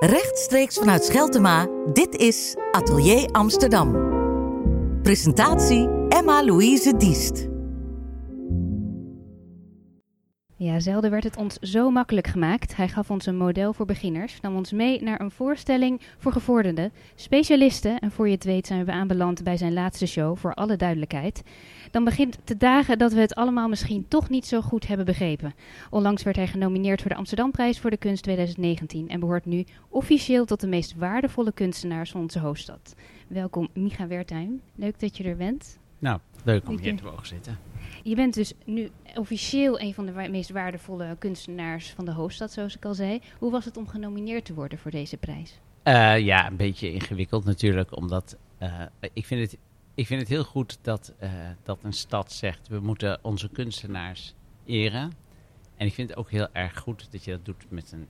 Rechtstreeks vanuit Scheltema, dit is Atelier Amsterdam. Presentatie Emma-Louise Diest. Ja, zelden werd het ons zo makkelijk gemaakt. Hij gaf ons een model voor beginners, nam ons mee naar een voorstelling voor gevorderden, specialisten. En voor je het weet zijn we aanbeland bij zijn laatste show, voor alle duidelijkheid. Dan begint te dagen dat we het allemaal misschien toch niet zo goed hebben begrepen. Onlangs werd hij genomineerd voor de Amsterdamprijs voor de kunst 2019 en behoort nu officieel tot de meest waardevolle kunstenaars van onze hoofdstad. Welkom, Micha Wertheim. Leuk dat je er bent. Nou, leuk om hier te mogen zitten. Je bent dus nu officieel een van de meest waardevolle kunstenaars van de hoofdstad, zoals ik al zei. Hoe was het om genomineerd te worden voor deze prijs? Eh, ja, een beetje ingewikkeld natuurlijk, omdat eh, ik, vind het, ik vind het heel goed dat, eh, dat een stad zegt, we moeten onze kunstenaars eren. En ik vind het ook heel erg goed dat je dat doet met een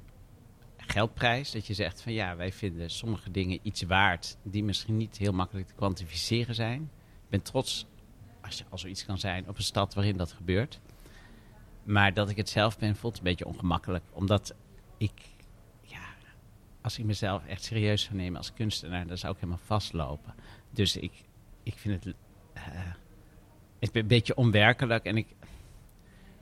geldprijs. Dat je zegt van ja, wij vinden sommige dingen iets waard die misschien niet heel makkelijk te kwantificeren zijn. Ik ben trots als je al zoiets kan zijn op een stad waarin dat gebeurt. Maar dat ik het zelf ben, voelt een beetje ongemakkelijk. Omdat ik, ja, als ik mezelf echt serieus zou nemen als kunstenaar, dan zou ik helemaal vastlopen. Dus ik, ik vind het, eh, het een beetje onwerkelijk. En ik,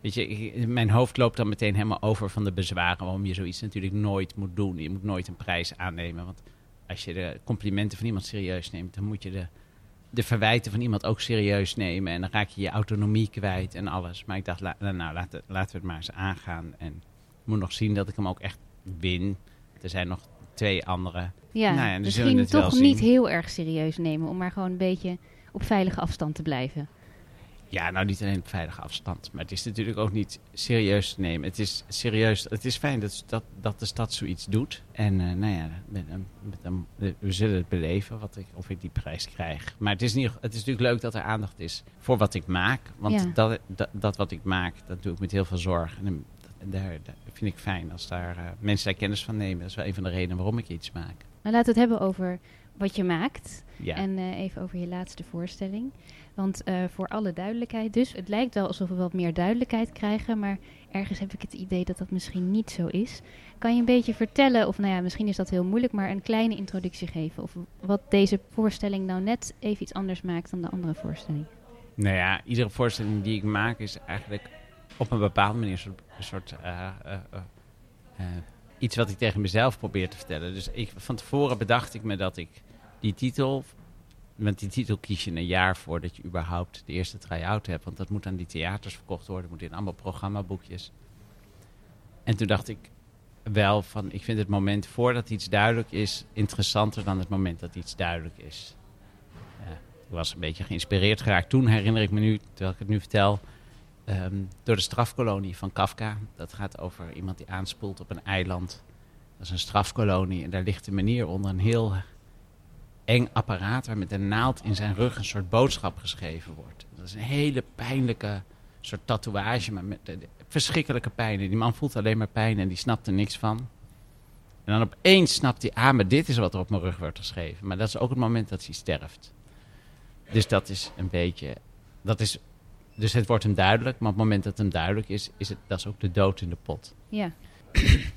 weet je, mijn hoofd loopt dan meteen helemaal over van de bezwaren waarom je zoiets natuurlijk nooit moet doen. Je moet nooit een prijs aannemen. Want als je de complimenten van iemand serieus neemt, dan moet je de, de verwijten van iemand ook serieus nemen. En dan raak je je autonomie kwijt en alles. Maar ik dacht, la- nou, laten, laten we het maar eens aangaan. En ik moet nog zien dat ik hem ook echt win. Er zijn nog twee andere. Ja, Nou ja, misschien toch niet heel erg serieus nemen, om maar gewoon een beetje op veilige afstand te blijven. Ja, nou niet alleen op veilige afstand. Maar het is natuurlijk ook niet serieus te nemen. Het is serieus. Het is fijn dat, dat, dat de stad zoiets doet. En eh, nou ja, met, met een- we zullen het beleven wat ik, of ik die prijs krijg. Maar het is, niet, het is natuurlijk leuk dat er aandacht is voor wat ik maak. Want Ja. dat, dat, dat wat ik maak, dat doe ik met heel veel zorg. En dat- daar, daar vind ik fijn als daar eh, mensen daar kennis van nemen. Dat is wel een van de redenen waarom ik iets maak. Maar laten we het hebben over wat je maakt. Ja. En eh, even over je laatste voorstelling. Want eh, voor alle duidelijkheid dus, het lijkt wel alsof we wat meer duidelijkheid krijgen, maar ergens heb ik het idee dat dat misschien niet zo is. Kan je een beetje vertellen, of nou ja, misschien is dat heel moeilijk, maar een kleine introductie geven? Of wat deze voorstelling nou net even iets anders maakt dan de andere voorstelling? Nou ja, iedere voorstelling die ik maak is eigenlijk op een bepaalde manier een soort, eh, eh, iets wat ik tegen mezelf probeer te vertellen. Dus ik, van tevoren bedacht ik me dat ik die titel, met die titel kies je een jaar voordat je überhaupt de eerste try-out hebt. Want dat moet aan die theaters verkocht worden, moet in allemaal programmaboekjes. En toen dacht ik wel van, ik vind het moment voordat iets duidelijk is interessanter dan het moment dat iets duidelijk is. Ik was een beetje geïnspireerd geraakt. Toen herinner ik me nu, terwijl ik het nu vertel, ehm, door de strafkolonie van Kafka. Dat gaat over iemand die aanspoelt op een eiland. Dat is een strafkolonie en daar ligt een meneer onder een heel eng apparaat waar met een naald in zijn rug een soort boodschap geschreven wordt. Dat is een hele pijnlijke soort tatoeage, maar met de- de- verschrikkelijke pijn. Die man voelt alleen maar pijn en die snapt er niks van. En dan opeens snapt hij, ah, maar dit is wat er op mijn rug wordt geschreven. Maar dat is ook het moment dat hij sterft. Dus dat is een beetje. Dat is, dus het wordt hem duidelijk, maar op het moment dat het hem duidelijk is, is het, dat is ook de dood in de pot. Ja,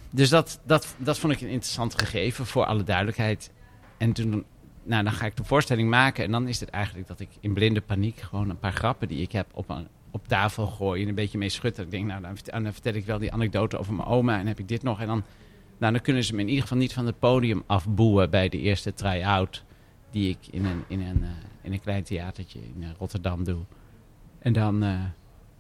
Dus dat, dat, dat vond ik een interessant gegeven voor alle duidelijkheid. En toen, nou, dan ga ik de voorstelling maken. En dan is het eigenlijk dat ik in blinde paniek gewoon een paar grappen die ik heb op, een, op tafel gooi. En een beetje mee schutten. Ik denk, nou, dan, dan vertel ik wel die anekdote over mijn oma. En heb ik dit nog. En dan, nou, dan kunnen ze me in ieder geval niet van het podium afboeien bij de eerste try-out. Die ik in een, in, een, eh, in een klein theatertje in eh, Rotterdam doe. En dan,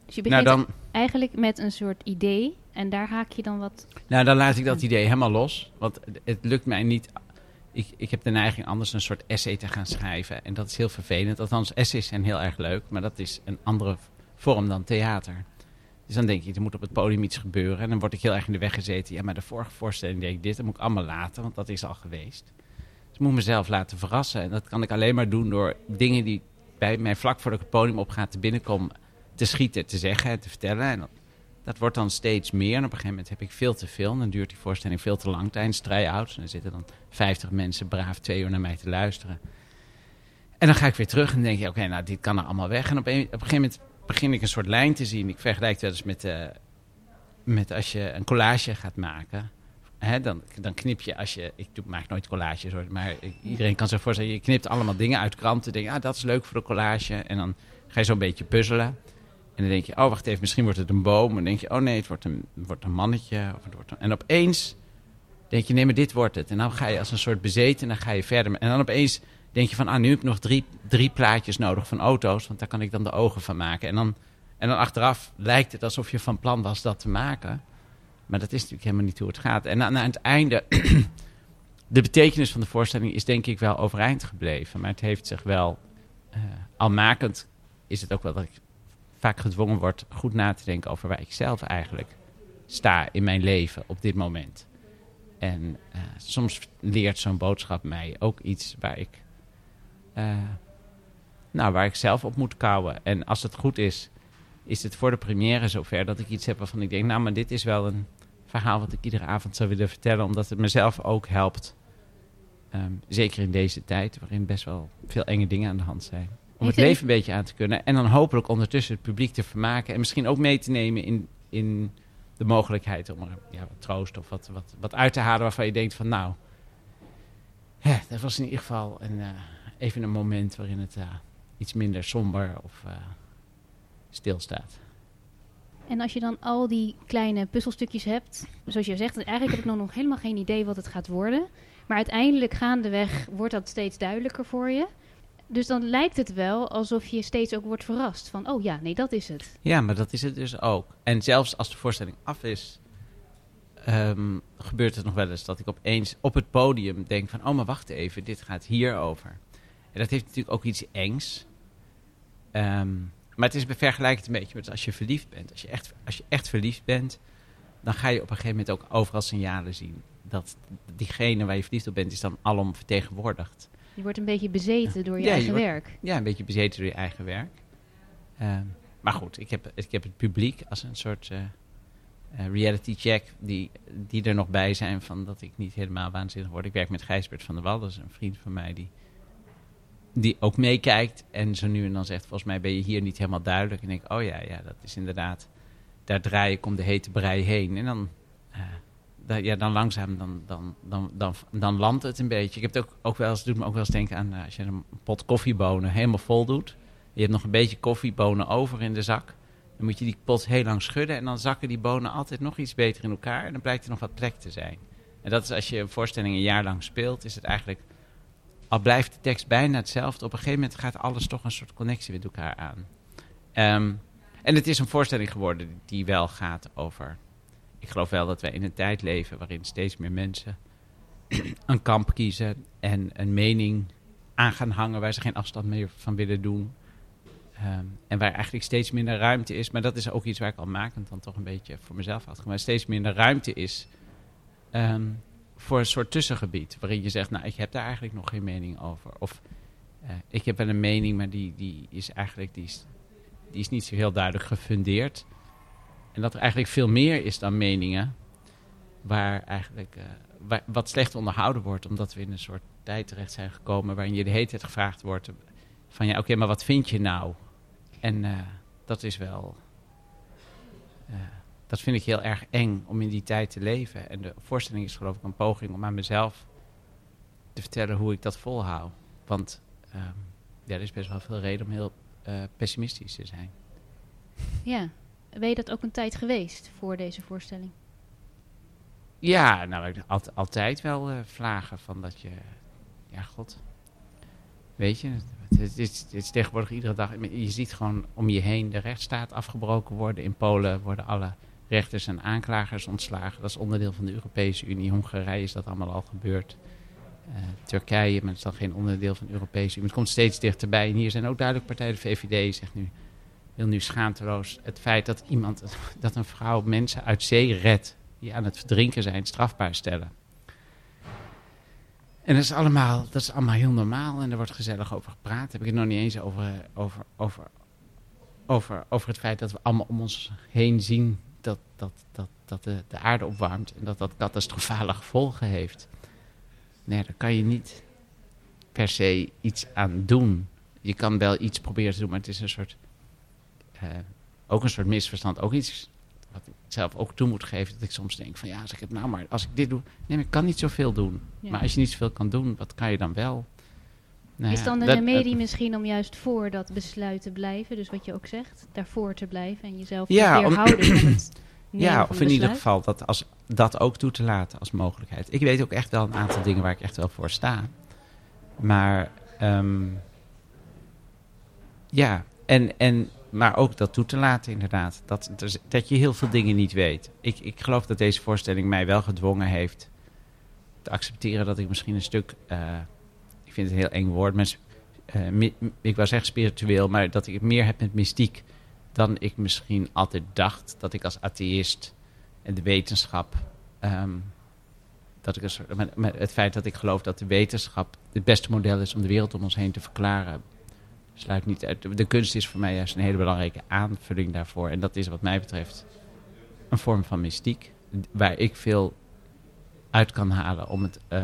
dus je nou, begint dan, eigenlijk met een soort idee en daar haak je dan wat... Nou, dan laat ik dat idee helemaal los. Want het lukt mij niet. Ik, ik heb de neiging anders een soort essay te gaan schrijven. En dat is heel vervelend. Althans, essays zijn heel erg leuk. Maar dat is een andere vorm dan theater. Dus dan denk ik, er moet op het podium iets gebeuren. En dan word ik heel erg in de weg gezeten. Ja, maar de vorige voorstelling deed ik dit. Dat moet ik allemaal laten, want dat is al geweest. Dus ik moet mezelf laten verrassen. En dat kan ik alleen maar doen door dingen die bij mij vlak voordat ik het podium op ga te binnenkom... te schieten, te zeggen en te vertellen. En dat wordt dan steeds meer. En op een gegeven moment heb ik veel te veel. En dan duurt die voorstelling veel te lang tijdens try-outs. En dan zitten dan 50 mensen braaf twee uur naar mij te luisteren. En dan ga ik weer terug en denk je, oké, nou, dit kan er allemaal weg. En op een, op een gegeven moment begin ik een soort lijn te zien. Ik vergelijk het wel eens met, eh, met als je een collage gaat maken. hè, dan, dan knip je als je... Ik doe, maak nooit collages hoor, maar iedereen kan zich voorstellen... je knipt allemaal dingen uit kranten. denk ah, dat is leuk voor de collage. En dan ga je zo'n beetje puzzelen. En dan denk je, oh wacht even, misschien wordt het een boom. En dan denk je, oh nee, het wordt een, wordt een mannetje. Of het wordt. En opeens denk je, nee, maar dit wordt het. En dan ga je als een soort bezeten, en dan ga je verder. En dan opeens denk je van, ah, nu heb ik nog drie, drie plaatjes nodig van auto's. Want daar kan ik dan de ogen van maken. En dan, en dan achteraf lijkt het alsof je van plan was dat te maken. Maar dat is natuurlijk helemaal niet hoe het gaat. En aan, het einde, de betekenis van de voorstelling is denk ik wel overeind gebleven. Maar het heeft zich wel, uh, al makend is het ook wel dat ik vaak gedwongen word goed na te denken over waar ik zelf eigenlijk sta in mijn leven op dit moment. En uh, soms leert zo'n boodschap mij ook iets waar ik, uh, nou, waar ik zelf op moet kouwen. En als het goed is, is het voor de première zover dat ik iets heb waarvan ik denk, nou, maar dit is wel een verhaal wat ik iedere avond zou willen vertellen, omdat het mezelf ook helpt. Um, zeker in deze tijd, waarin best wel veel enge dingen aan de hand zijn. Om het leven een beetje aan te kunnen. En dan hopelijk ondertussen het publiek te vermaken. En misschien ook mee te nemen in, in de mogelijkheid om er ja, wat troost of wat, wat, wat uit te halen waarvan je denkt van nou, hè, dat was in ieder geval een, uh, even een moment waarin het uh, iets minder somber of uh, stilstaat. En als je dan al die kleine puzzelstukjes hebt, zoals je zegt, eigenlijk heb ik nog helemaal geen idee wat het gaat worden. Maar uiteindelijk gaandeweg wordt dat steeds duidelijker voor je. Dus dan lijkt het wel alsof je steeds ook wordt verrast. Van, oh ja, nee, dat is het. Ja, maar dat is het dus ook. En zelfs als de voorstelling af is, um, gebeurt het nog wel eens dat ik opeens op het podium denk van... oh, maar wacht even, dit gaat hier over. En dat heeft natuurlijk ook iets engs. Um, maar het is vergelijkend een beetje met als je verliefd bent. Als je, echt, als je echt verliefd bent, dan ga je op een gegeven moment ook overal signalen zien. Dat diegene waar je verliefd op bent, is dan alom vertegenwoordigd. Je wordt een beetje bezeten door je eigen werk. Ja, een beetje bezeten door je eigen werk. Uh, maar goed, ik heb, ik heb het publiek als een soort uh, uh, reality check die, die er nog bij zijn van dat ik niet helemaal waanzinnig word. Ik werk met Gijsbert van der Wal, dat is een vriend van mij die die ook meekijkt en zo nu en dan zegt, volgens mij ben je hier niet helemaal duidelijk. En ik denk, oh ja, ja, dat is inderdaad, daar draai ik om de hete brei heen. En dan, uh, ja, dan langzaam, dan, dan, dan, dan, dan landt het een beetje. Ik heb het ook, ook wel eens, doet me ook wel eens denken aan, uh, als je een pot koffiebonen helemaal vol doet. Je hebt nog een beetje koffiebonen over in de zak. Dan moet je die pot heel lang schudden en dan zakken die bonen altijd nog iets beter in elkaar. En dan blijkt er nog wat plek te zijn. En dat is als je een voorstelling een jaar lang speelt, is het eigenlijk al blijft de tekst bijna hetzelfde, op een gegeven moment gaat alles toch een soort connectie met elkaar aan. Um, en het is een voorstelling geworden die wel gaat over. Ik geloof wel dat wij in een tijd leven waarin steeds meer mensen een kamp kiezen en een mening aan gaan hangen waar ze geen afstand meer van willen doen. Um, en waar eigenlijk steeds minder ruimte is. Maar dat is ook iets waar ik al makend dan toch een beetje voor mezelf had gemaakt. Steeds minder ruimte is um, voor een soort tussengebied. Waarin je zegt, nou, ik heb daar eigenlijk nog geen mening over. Of uh, ik heb wel een mening, maar die, die is eigenlijk die is, die is niet zo heel duidelijk gefundeerd. En dat er eigenlijk veel meer is dan meningen. Waar eigenlijk waar, wat slecht onderhouden wordt. Omdat we in een soort tijd terecht zijn gekomen waarin je de hele tijd gevraagd wordt. Van ja, oké, maar wat vind je nou? En uh, dat is wel dat vind ik heel erg eng om in die tijd te leven. En de voorstelling is geloof ik een poging om aan mezelf te vertellen hoe ik dat volhoud. Want um, ja, er is best wel veel reden om heel pessimistisch te zijn. Ja, ben je dat ook een tijd geweest voor deze voorstelling? Ja, nou, altijd, wel uh, vlagen van dat je, ja god, weet je, het, is, het, is, tegenwoordig iedere dag, je ziet gewoon om je heen de rechtsstaat afgebroken worden. In Polen worden alle rechters en aanklagers ontslagen. Dat is onderdeel van de Europese Unie. Hongarije is dat allemaal al gebeurd. Uh, Turkije, maar is dan geen onderdeel van de Europese Unie. Het komt steeds dichterbij. En hier zijn ook duidelijk partijen. De VVD zegt nu, wil nu schaamteloos het feit dat iemand, dat een vrouw mensen uit zee redt die aan het verdrinken zijn, strafbaar stellen. En dat is allemaal, dat is allemaal heel normaal en er wordt gezellig over gepraat. Heb ik het nog niet eens over, over, over, over, over het feit dat we allemaal om ons heen zien dat, dat, dat, dat de, de aarde opwarmt en dat dat catastrofale gevolgen heeft. Nee, daar kan je niet per se iets aan doen. Je kan wel iets proberen te doen, maar het is een soort. Uh, ook een soort misverstand. Ook iets wat ik zelf ook toe moet geven, dat ik soms denk van ja, als ik het nou maar, als ik dit doe, nee, maar ik kan niet zoveel doen. Ja. Maar als je niet zoveel kan doen, wat kan je dan wel? Nou is dan de remedie misschien om juist voor dat besluit te blijven? Dus wat je ook zegt, daarvoor te blijven en jezelf Ja, om- weerhouden van het nemen Ja, of in ieder geval dat, als, dat ook toe te laten als mogelijkheid. Ik weet ook echt wel een aantal dingen waar ik echt wel voor sta. Maar ehm, ja, en, en, maar ook dat toe te laten inderdaad. Dat, dus- dat je heel veel dingen niet weet. Ik, ik geloof dat deze voorstelling mij wel gedwongen heeft te accepteren dat ik misschien een stuk, eh, ik vind het een heel eng woord, maar eh, ik wou zeggen spiritueel, maar dat ik meer heb met mystiek dan ik misschien altijd dacht dat ik als atheïst en de wetenschap. ehm, dat ik het feit dat ik geloof dat de wetenschap het beste model is om de wereld om ons heen te verklaren, sluit niet uit. De, kunst is voor mij juist een hele belangrijke aanvulling daarvoor. En dat is wat mij betreft een vorm van mystiek, waar ik veel uit kan halen om het eh,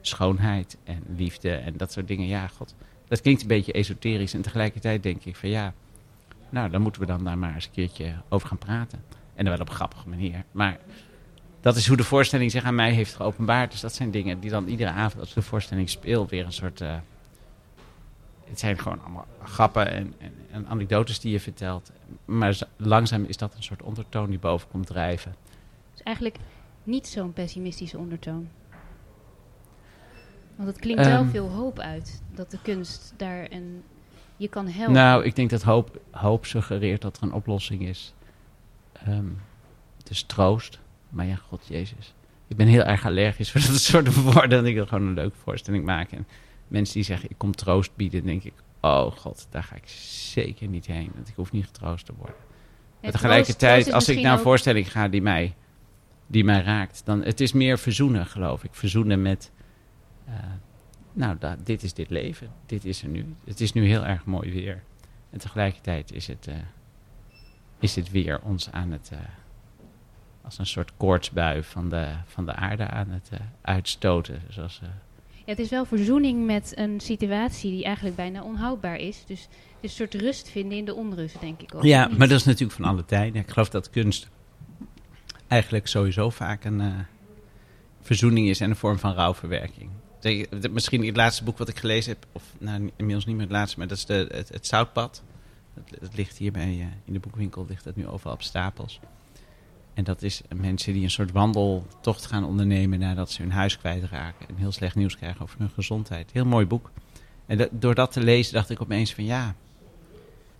schoonheid en liefde en dat soort dingen. Ja, god, dat klinkt een beetje esoterisch en tegelijkertijd denk ik van ja. Nou, dan moeten we dan daar maar eens een keertje over gaan praten. En dan wel op een grappige manier. Maar dat is hoe de voorstelling zich aan mij heeft geopenbaard. Dus dat zijn dingen die dan iedere avond als de voorstelling speelt weer een soort... eh, het zijn gewoon allemaal grappen en, en, en anekdotes die je vertelt. Maar langzaam is dat een soort ondertoon die boven komt drijven. Dus eigenlijk niet zo'n pessimistische ondertoon. Want het klinkt wel Ehm. veel hoop uit. Dat de kunst daar een... Je kan helpen. Nou, ik denk dat hoop, hoop suggereert dat er een oplossing is. Ehm, dus troost. Maar ja, god jezus. Ik ben heel erg allergisch voor dat soort woorden. En ik wil gewoon een leuke voorstelling maken. En mensen die zeggen, ik kom troost bieden, denk ik... Oh god, daar ga ik zeker niet heen. Want ik hoef niet getroost te worden. Maar tegelijkertijd, als ik naar een ook- voorstelling ga die mij, die mij raakt... dan het is meer verzoenen, geloof ik. Verzoenen met... eh, nou, da- dit is dit leven. Dit is er nu. Het is nu heel erg mooi weer. En tegelijkertijd is het, eh, is het weer ons aan het... eh, als een soort koortsbui van de, van de aarde aan het uitstoten. Zoals, Ja, het is wel verzoening met een situatie die eigenlijk bijna onhoudbaar is. Dus het is een soort rust vinden in de onrust, denk ik ook. Ja, maar dat is natuurlijk van alle tijden. Ik geloof dat kunst eigenlijk sowieso vaak een eh, verzoening is en een vorm van rouwverwerking. Misschien het laatste boek wat ik gelezen heb, of nou, inmiddels niet meer het laatste, maar dat is de, het, het Zoutpad. Dat, ligt hier bij, eh, in de boekwinkel, ligt dat nu overal op stapels. En dat is mensen die een soort wandeltocht gaan ondernemen nadat ze hun huis kwijtraken. En heel slecht nieuws krijgen over hun gezondheid. Heel mooi boek. En dat- door dat te lezen dacht ik opeens van ja,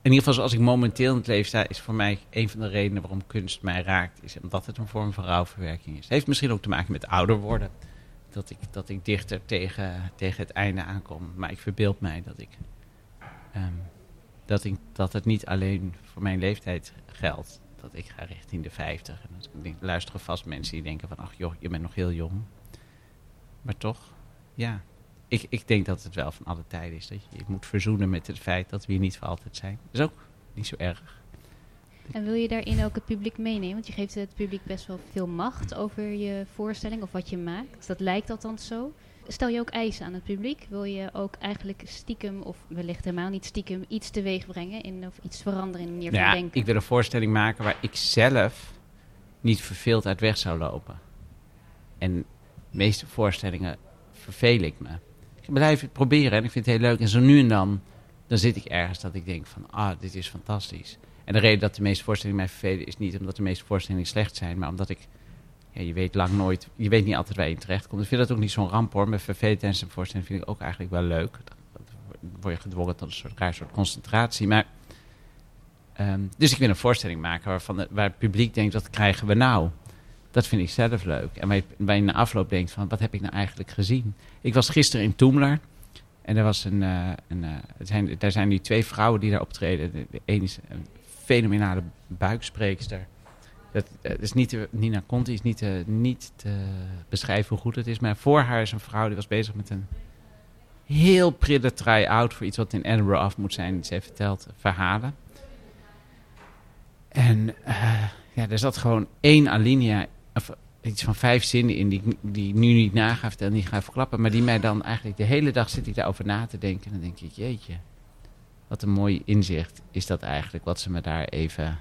in ieder geval zoals ik momenteel in het leven sta, is voor mij een van de redenen waarom kunst mij raakt, is omdat het een vorm van rouwverwerking is. Het heeft misschien ook te maken met ouder worden. Dat ik, dat ik dichter tegen, tegen het einde aankom. Maar ik verbeeld mij dat ik, ehm, dat ik dat het niet alleen voor mijn leeftijd geldt. Dat ik ga richting de 50. En dat, luisteren vast mensen die denken van ach joh, je bent nog heel jong. Maar toch, ja. Ik, ik denk dat het wel van alle tijden is. Dat je je moet verzoenen met het feit dat we hier niet voor altijd zijn. Dat is ook niet zo erg. En wil je daarin ook het publiek meenemen? Want je geeft het publiek best wel veel macht over je voorstelling of wat je maakt. Dat lijkt althans zo. Stel je ook eisen aan het publiek? Wil je ook eigenlijk stiekem, of wellicht helemaal niet stiekem, iets teweeg brengen in, of iets veranderen in de manier van Ja, denken? ik wil een voorstelling maken waar ik zelf niet verveeld uit weg zou lopen. En de meeste voorstellingen verveel ik me. Ik blijf het proberen en ik vind het heel leuk. En zo nu en dan, dan zit ik ergens dat ik denk van, ah, dit is fantastisch. En de reden dat de meeste voorstellingen mij vervelen is niet omdat de meeste voorstellingen slecht zijn, maar omdat ik, ja, je weet lang nooit, je weet niet altijd waar je terecht komt. Ik vind dat ook niet zo'n ramp hoor. Met een voorstelling vind ik ook eigenlijk wel leuk. Dan word je gedwongen tot een soort raar soort concentratie. Maar Ehm, dus ik wil een voorstelling maken waarvan waar het publiek denkt, wat krijgen we nou? Dat vind ik zelf leuk. En waar je, na afloop denkt van, wat heb ik nou eigenlijk gezien? Ik was gisteren in Toemler. En er was een, eh, een eh, zijn, daar zijn nu twee vrouwen die daar optreden. De, de een is een fenomenale buikspreekster. Dat, dat is niet Nina Conti is niet te, niet te beschrijven hoe goed het is. Maar voor haar is een vrouw die was bezig met een heel prille try-out voor iets wat in Edinburgh af moet zijn. Ze heeft verteld verhalen. En eh, ja, er zat gewoon één alinea, of iets van vijf zinnen in die, die ik nu niet na ga vertellen, niet ga verklappen. Maar die mij dan eigenlijk de hele dag zit ik daarover na te denken. En dan denk ik, jeetje, wat een mooi inzicht is dat eigenlijk, wat ze me daar even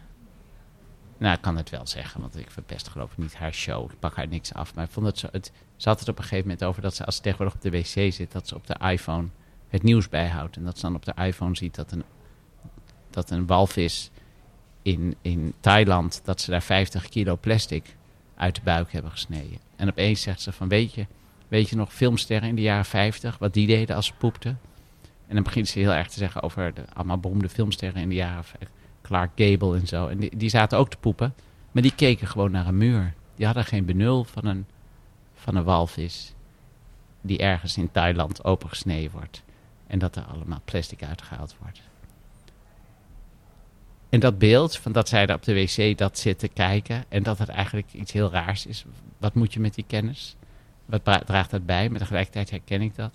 Nou, ik kan het wel zeggen, want ik verpest geloof ik niet haar show. Ik pak haar niks af. Maar ik vond het. Het, ze had het op een gegeven moment over dat ze als ze tegenwoordig op de wc zit... dat ze op de iPhone het nieuws bijhoudt. En dat ze dan op de iPhone ziet dat een, dat een walvis in, in Thailand... dat ze daar 50 kilo plastic uit de buik hebben gesneden. En opeens zegt ze van, weet je, weet je nog filmsterren in de jaren 50... wat die deden als ze poepten? En dan begint ze heel erg te zeggen over de allemaal beroemde filmsterren in de jaren 50... Clark Gable en zo. En die, die zaten ook te poepen. Maar die keken gewoon naar een muur. Die hadden geen benul van een, van een walvis. Die ergens in Thailand opengesneden wordt. En dat er allemaal plastic uitgehaald wordt. En dat beeld van dat zij daar op de wc dat zit te kijken. En dat het eigenlijk iets heel raars is. Wat moet je met die kennis? Wat draagt dat bij? Maar tegelijkertijd herken ik dat.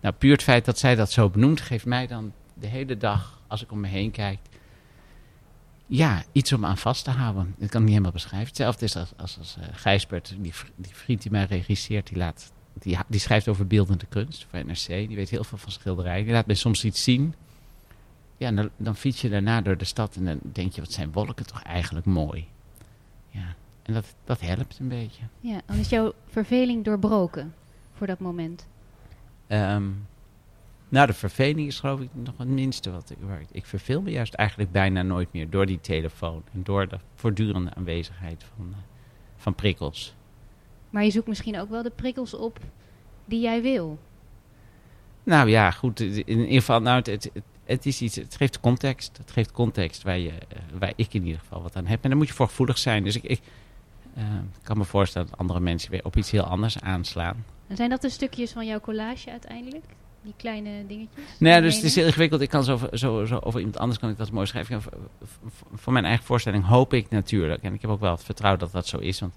Nou, puur het feit dat zij dat zo benoemt, geeft mij dan de hele dag, als ik om me heen kijk, ja, iets om aan vast te houden. Ik kan het niet helemaal beschrijven. Hetzelfde is als, als, als uh, Gijsbert, die, die, vriend die mij regisseert, die, laat, die, die schrijft over beeldende kunst voor NRC. Die weet heel veel van schilderijen. Die laat mij soms iets zien. Ja, dan, dan fiets je daarna door de stad en dan denk je, wat zijn wolken toch eigenlijk mooi. Ja, en dat, dat helpt een beetje. Ja, dan is jouw verveling doorbroken voor dat moment. Um, nou, de verveling is geloof ik nog het minste wat ik werk. Ik verveel me juist eigenlijk bijna nooit meer door die telefoon. En door de voortdurende aanwezigheid van, uh, van prikkels. Maar je zoekt misschien ook wel de prikkels op die jij wil. Nou ja, goed. In ieder geval, nou, het, het, het is iets, het geeft context. Het geeft context waar, je, uh, waar ik in ieder geval wat aan heb. En dan moet je voor gevoelig zijn. Dus ik, ik uh, kan me voorstellen dat andere mensen weer op iets heel anders aanslaan. En zijn dat de stukjes van jouw collage uiteindelijk? Die kleine dingetjes? Nee, dus het is heel ingewikkeld. Ik kan zo, zo, zo over iemand anders kan ik dat mooi schrijven. Voor, voor mijn eigen voorstelling hoop ik natuurlijk. En ik heb ook wel het vertrouwen dat dat zo is. Want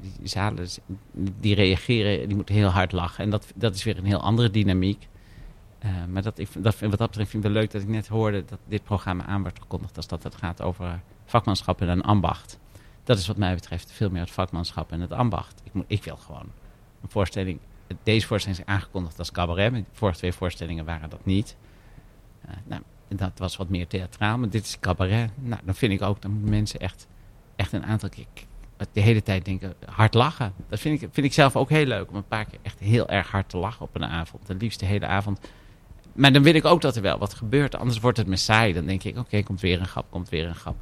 die zalen, die reageren, die moeten heel hard lachen. En dat, dat is weer een heel andere dynamiek. Uh, maar dat, ik, dat, wat dat betreft vind ik het leuk dat ik net hoorde dat dit programma aan wordt gekondigd. Als dat het gaat over vakmanschap en een ambacht. Dat is wat mij betreft veel meer het vakmanschap en het ambacht. Ik, moet, ik wil gewoon een voorstelling deze voorstelling is aangekondigd als cabaret. De vorige twee voorstellingen waren dat niet. Uh, nou, dat was wat meer theatraal, maar dit is cabaret. Nou, dan vind ik ook, moeten mensen echt, echt een aantal keer de hele tijd denken, hard lachen. Dat vind ik, vind ik zelf ook heel leuk, om een paar keer echt heel erg hard te lachen op een avond. Het liefst de hele avond. Maar dan wil ik ook dat er wel wat gebeurt, anders wordt het me saai. Dan denk ik, oké, komt weer een grap, komt weer een grap.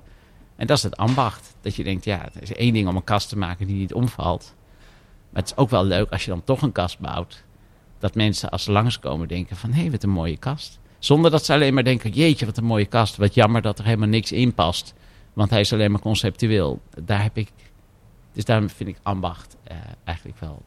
En dat is het ambacht. Dat je denkt, ja, het is één ding om een kast te maken die niet omvalt. Maar het is ook wel leuk als je dan toch een kast bouwt. Dat mensen als ze langskomen denken van, hé, hey, wat een mooie kast. Zonder dat ze alleen maar denken, jeetje, wat een mooie kast. Wat jammer dat er helemaal niks in past. Want hij is alleen maar conceptueel. Daar heb ik, dus daarom vind ik ambacht eh, eigenlijk wel,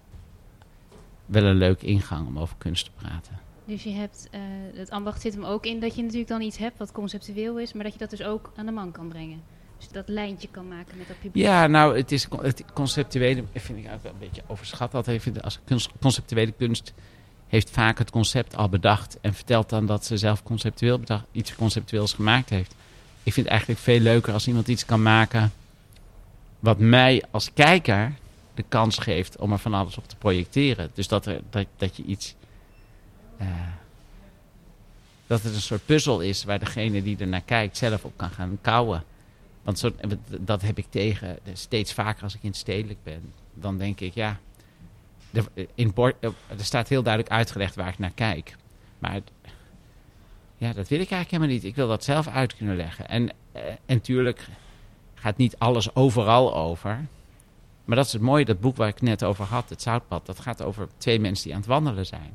wel een leuk ingang om over kunst te praten. Dus je hebt, uh, het ambacht zit hem ook in dat je natuurlijk dan iets hebt wat conceptueel is, maar dat je dat dus ook aan de man kan brengen dat lijntje kan maken met dat publiek. Ja, nou, het is het conceptuele vind ik ook wel een beetje overschat. Dat heeft, als conceptuele kunst heeft vaak het concept al bedacht en vertelt dan dat ze zelf conceptueel bedacht, iets conceptueels gemaakt heeft. Ik vind het eigenlijk veel leuker als iemand iets kan maken wat mij als kijker de kans geeft om er van alles op te projecteren. Dus dat, er, dat, dat je iets. Uh, dat het een soort puzzel is waar degene die er naar kijkt zelf op kan gaan kouwen. Want zo, dat heb ik tegen steeds vaker als ik in stedelijk ben. Dan denk ik, ja, er, in bord, er staat heel duidelijk uitgelegd waar ik naar kijk. Maar ja, dat wil ik eigenlijk helemaal niet. Ik wil dat zelf uit kunnen leggen. En, en natuurlijk gaat niet alles overal over. Maar dat is het mooie, dat boek waar ik net over had, het Zoutpad. Dat gaat over twee mensen die aan het wandelen zijn.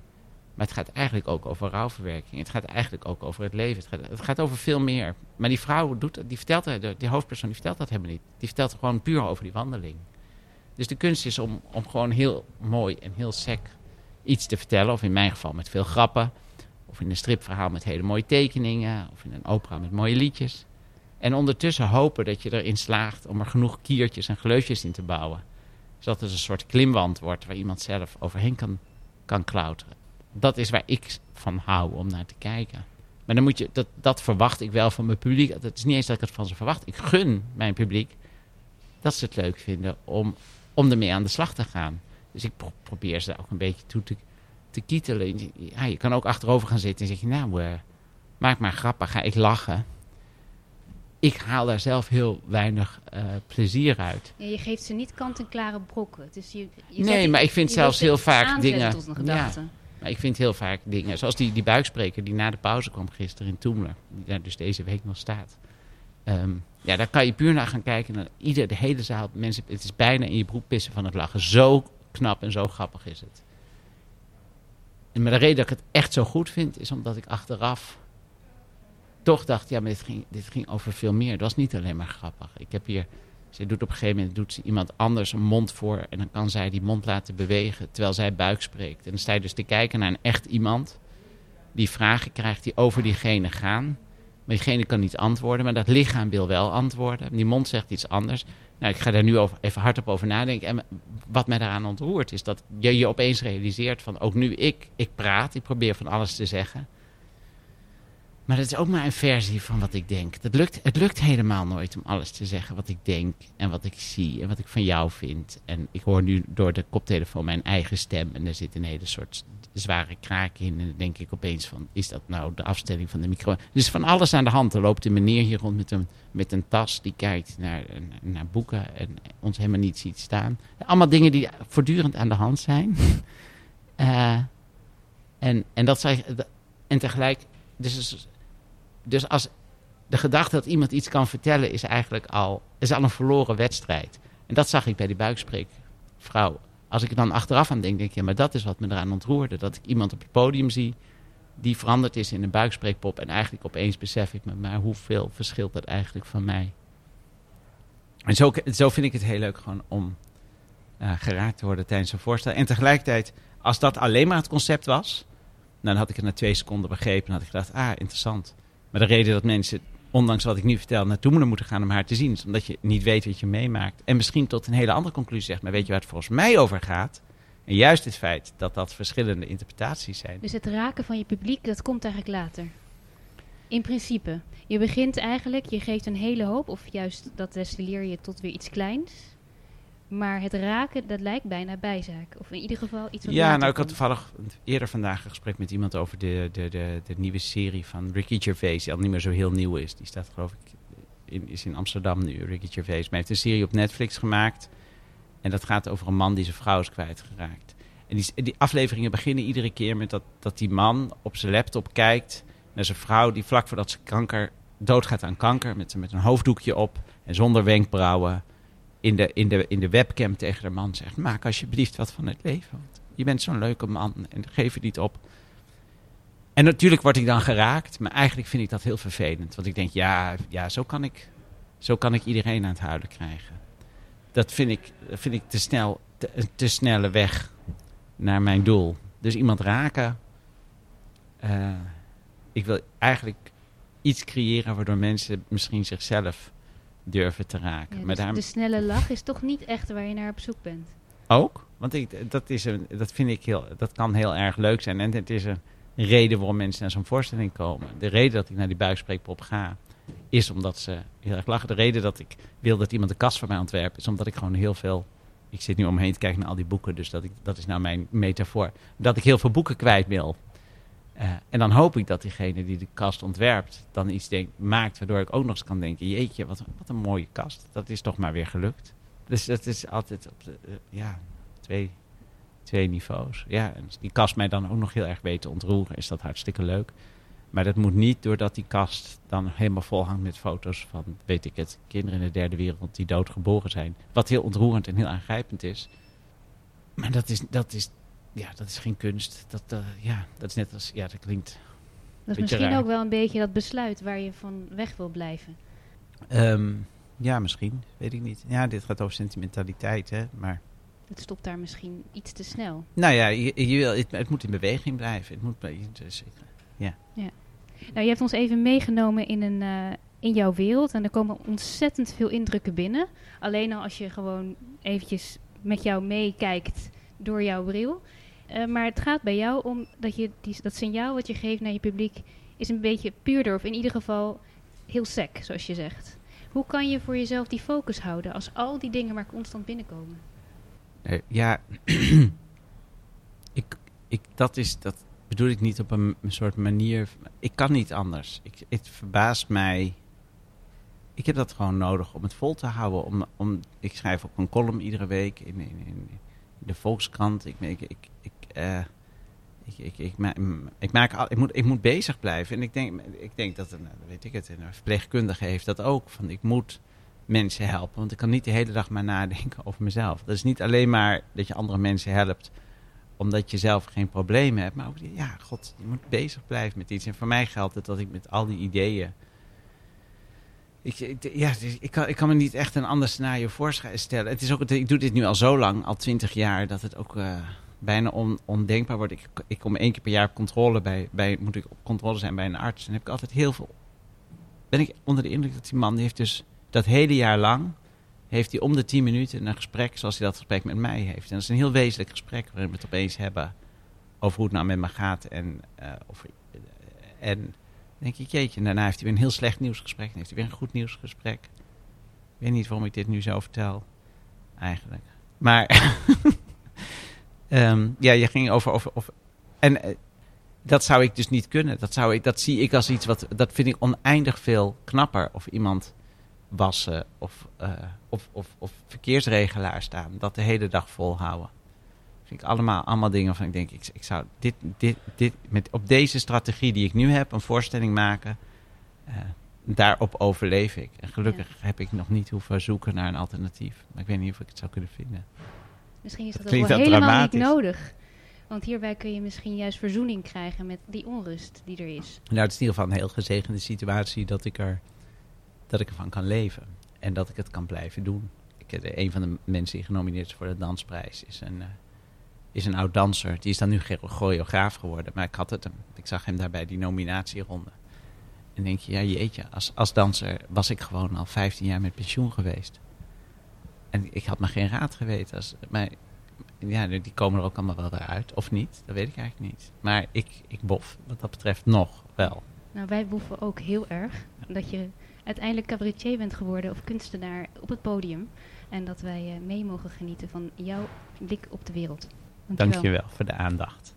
Maar het gaat eigenlijk ook over rouwverwerking. Het gaat eigenlijk ook over het leven. Het gaat, over veel meer. Maar die vrouw doet, die vertelt, die hoofdpersoon die vertelt dat helemaal niet. Die vertelt gewoon puur over die wandeling. Dus de kunst is om, om gewoon heel mooi en heel sec iets te vertellen. Of in mijn geval met veel grappen. Of in een stripverhaal met hele mooie tekeningen. Of in een opera met mooie liedjes. En ondertussen hopen dat je erin slaagt om er genoeg kiertjes en gleufjes in te bouwen. Zodat het een soort klimwand wordt waar iemand zelf overheen kan, kan klauteren dat is waar ik van hou om naar te kijken. Maar dan moet je, dat, dat verwacht ik wel van mijn publiek. Het is niet eens dat ik het van ze verwacht. Ik gun mijn publiek dat ze het leuk vinden om, om ermee aan de slag te gaan. Dus ik probeer ze ook een beetje toe te, te kietelen. Ja, je kan ook achterover gaan zitten en zeg je, nou, uh, maak maar grappig, ga ik lachen. ik haal daar zelf heel weinig eh, plezier uit. Ja, je geeft ze niet kant-en-klare brokken. Is je, je Nee, maar ik vind zelfs heel vaak dingen- Tot een ja. Maar ik vind heel vaak dingen, zoals die, die buikspreker die na de pauze kwam gisteren in Toemler, die daar dus deze week nog staat. Ehm, ja, daar kan je puur naar gaan kijken. Naar ieder, de hele zaal, mensen, het is bijna in je broek pissen van het lachen. Zo knap en zo grappig is het. En maar de reden dat ik het echt zo goed vind, is omdat ik achteraf toch dacht, ja, maar dit ging, dit ging over veel meer. Het was niet alleen maar grappig. Ik heb hier, zij doet op een gegeven moment, doet ze iemand anders een mond voor en dan kan zij die mond laten bewegen terwijl zij buik spreekt. En dan sta je dus te kijken naar een echt iemand die vragen krijgt die over diegene gaan. Maar diegene kan niet antwoorden, maar dat lichaam wil wel antwoorden. Die mond zegt iets anders. Nou, ik ga daar nu over, even hardop over nadenken. En wat mij daaraan ontroert is dat je je opeens realiseert van... ook nu ik, ik praat, ik probeer van alles te zeggen. Maar dat is ook maar een versie van wat ik denk. Dat lukt, het lukt helemaal nooit om alles te zeggen wat ik denk en wat ik zie en wat ik van jou vind. En ik hoor nu door de koptelefoon mijn eigen stem en er zit een hele soort zware kraak in. En dan denk ik opeens van, is dat nou de afstelling van de micro? Dus van alles aan de hand. Er loopt een meneer hier rond met een, met een tas die kijkt naar, naar boeken en ons helemaal niet ziet staan. Allemaal dingen die voortdurend aan de hand zijn. Eh, en, en dat en tegelijk, dus, dus als de gedachte dat iemand iets kan vertellen is eigenlijk al, is al een verloren wedstrijd. En dat zag ik bij die buikspreekvrouw. Als ik er dan achteraf aan denk, denk ik, ja, maar dat is wat me eraan ontroerde. Dat ik iemand op het podium zie die veranderd is in een buikspreekpop. En eigenlijk opeens besef ik me, maar hoeveel verschilt dat eigenlijk van mij? En zo, zo vind ik het heel leuk gewoon om uh, geraakt te worden tijdens een voorstel. En tegelijkertijd, als dat alleen maar het concept was, dan had ik het na twee seconden begrepen. En had ik gedacht, ah, interessant. Maar de reden dat mensen, ondanks wat ik nu vertel, naar Toemelen moeten gaan om haar te zien, is omdat je niet weet wat je meemaakt. En misschien tot een hele andere conclusie zegt, maar weet je waar het volgens mij over gaat? En juist het feit dat dat verschillende interpretaties zijn. Dus het raken van je publiek, dat komt eigenlijk later. In principe. Je begint eigenlijk, je geeft een hele hoop, of juist dat destilleer je tot weer iets kleins. Maar het raken, dat lijkt bijna bijzaak. Of in ieder geval iets wat Ja, nou, ik had toevallig eerder vandaag een gesprek met iemand over de, de, de, de nieuwe serie van Ricky Gervais, die al niet meer zo heel nieuw is. Die staat geloof ik, in, is in Amsterdam nu, Ricky Gervais. Maar hij heeft een serie op Netflix gemaakt. En dat gaat over een man die zijn vrouw is kwijtgeraakt. En die, die afleveringen beginnen iedere keer met dat, dat die man op zijn laptop kijkt naar zijn vrouw die vlak voordat ze kanker doodgaat aan kanker, met, met een hoofddoekje op en zonder wenkbrauwen, in de, in, de, in de webcam tegen de man zegt: Maak alsjeblieft wat van het leven. Je bent zo'n leuke man en geef het niet op. En natuurlijk word ik dan geraakt, maar eigenlijk vind ik dat heel vervelend. Want ik denk: ja, ja zo, kan ik, zo kan ik iedereen aan het huilen krijgen. Dat vind ik, vind ik te snel, te, snelle weg naar mijn doel. Dus iemand raken. Uh, ik wil eigenlijk iets creëren waardoor mensen misschien zichzelf durven te raken. Ja, dus daar... De snelle lach is toch niet echt waar je naar op zoek bent. Ook? Want ik, dat, is een, dat vind ik heel, dat kan heel erg leuk zijn. En het is een reden waarom mensen naar zo'n voorstelling komen. De reden dat ik naar die buikspreekpop ga, is omdat ze heel erg lachen. De reden dat ik wil dat iemand de kast voor mij ontwerpt, is omdat ik gewoon heel veel. Ik zit nu om me heen te kijken naar al die boeken, dus dat, ik, dat is nou mijn metafoor. Dat ik heel veel boeken kwijt wil. Uh, en dan hoop ik dat diegene die de kast ontwerpt, dan iets maakt waardoor ik ook nog eens kan denken: jeetje, wat, wat een mooie kast. Dat is toch maar weer gelukt. Dus dat is altijd op de, uh, ja, twee, twee niveaus. Ja, en die kast mij dan ook nog heel erg weet te ontroeren, is dat hartstikke leuk. Maar dat moet niet doordat die kast dan helemaal vol hangt met foto's van, weet ik het, kinderen in de derde wereld die doodgeboren zijn. Wat heel ontroerend en heel aangrijpend is. Maar dat is, dat is, ja, dat is geen kunst. Dat, uh, ja, dat is net als, ja, dat klinkt. Dat is misschien raar. ook wel een beetje dat besluit waar je van weg wil blijven. Um, ja, misschien. Weet ik niet. Ja, dit gaat over sentimentaliteit, hè. Maar... Het stopt daar misschien iets te snel. Nou ja, je, je wil, het, het, moet in beweging blijven. Het moet, dus, ja. ja. Nou, je hebt ons even meegenomen in, een, uh, in jouw wereld. En er komen ontzettend veel indrukken binnen. Alleen al als je gewoon eventjes met jou meekijkt door jouw bril. Uh, maar het gaat bij jou om dat je die, dat signaal wat je geeft naar je publiek... is een beetje puurder of in ieder geval heel sec, zoals je zegt. Hoe kan je voor jezelf die focus houden als al die dingen maar constant binnenkomen? Uh, ja, ik, ik, dat, is, dat bedoel ik niet op een, een soort manier. Ik kan niet anders. Ik, het verbaast mij. ik heb dat gewoon nodig om het vol te houden. Om, om, ik schrijf ook een column iedere week in, in, in de Volkskrant. Ik, ik, ik, ik, uh, ik, ik, maak, ik, moet, ik moet bezig blijven. En ik denk, ik denk dat een, weet ik het, een verpleegkundige heeft dat ook. Van ik moet mensen helpen. Want ik kan niet de hele dag maar nadenken over mezelf. Dat is niet alleen maar dat je andere mensen helpt omdat je zelf geen problemen hebt. Maar ook, ja, god, je moet bezig blijven met iets. En voor mij geldt het dat ik met al die ideeën... Ik, ja, ik, kan, ik kan me niet echt een ander scenario voorstellen. Het is ook, ik doe dit nu al zo lang, al twintig jaar, dat het ook uh, bijna on, ondenkbaar wordt. Ik, ik kom één keer per jaar op controle bij, bij, moet ik op controle zijn bij een arts. En heb ik altijd heel veel... Ben ik onder de indruk dat die man, die heeft dus dat hele jaar lang heeft hij om de tien minuten een gesprek zoals hij dat gesprek met mij heeft. En dat is een heel wezenlijk gesprek waarin we het opeens hebben over hoe het nou met me gaat. En, uh, of, en denk ik, jeetje, en daarna heeft hij weer een heel slecht nieuwsgesprek. En heeft hij weer een goed nieuwsgesprek. Ik weet niet waarom ik dit nu zo vertel, eigenlijk. Maar, um, ja, je ging over... over, over en uh, dat zou ik dus niet kunnen. Dat, zou ik, dat zie ik als iets wat... Dat vind ik oneindig veel knapper. Of iemand wassen of, uh, of, of, of verkeersregelaar staan. Dat de hele dag volhouden. Vind ik allemaal, allemaal dingen van ik denk, ik, ik zou dit, dit, dit, met, op deze strategie die ik nu heb, een voorstelling maken. Uh, daarop overleef ik. En gelukkig ja. heb ik nog niet hoeven zoeken naar een alternatief. Maar ik weet niet of ik het zou kunnen vinden. Misschien is dat, dat ook wel helemaal niet nodig. Want hierbij kun je misschien juist verzoening krijgen met die onrust die er is. Nou, het is in ieder geval een heel gezegende situatie dat ik er dat ik ervan kan leven. En dat ik het kan blijven doen. Ik, een van de mensen die genomineerd is voor de dansprijs is een, uh, is een oud danser. Die is dan nu choreograaf geworden. Maar ik had het hem. Ik zag hem daarbij die nominatieronde. En denk je, ja jeetje, als, als danser was ik gewoon al 15 jaar met pensioen geweest. En ik had me geen raad geweten. Als, maar ja, die komen er ook allemaal wel eruit. Of niet, dat weet ik eigenlijk niet. Maar ik, ik bof wat dat betreft nog wel. Nou, wij boeven ook heel erg. Dat je uiteindelijk cabaretier bent geworden of kunstenaar op het podium. En dat wij uh, mee mogen genieten van jouw blik op de wereld. Dankjewel, Dankjewel voor de aandacht.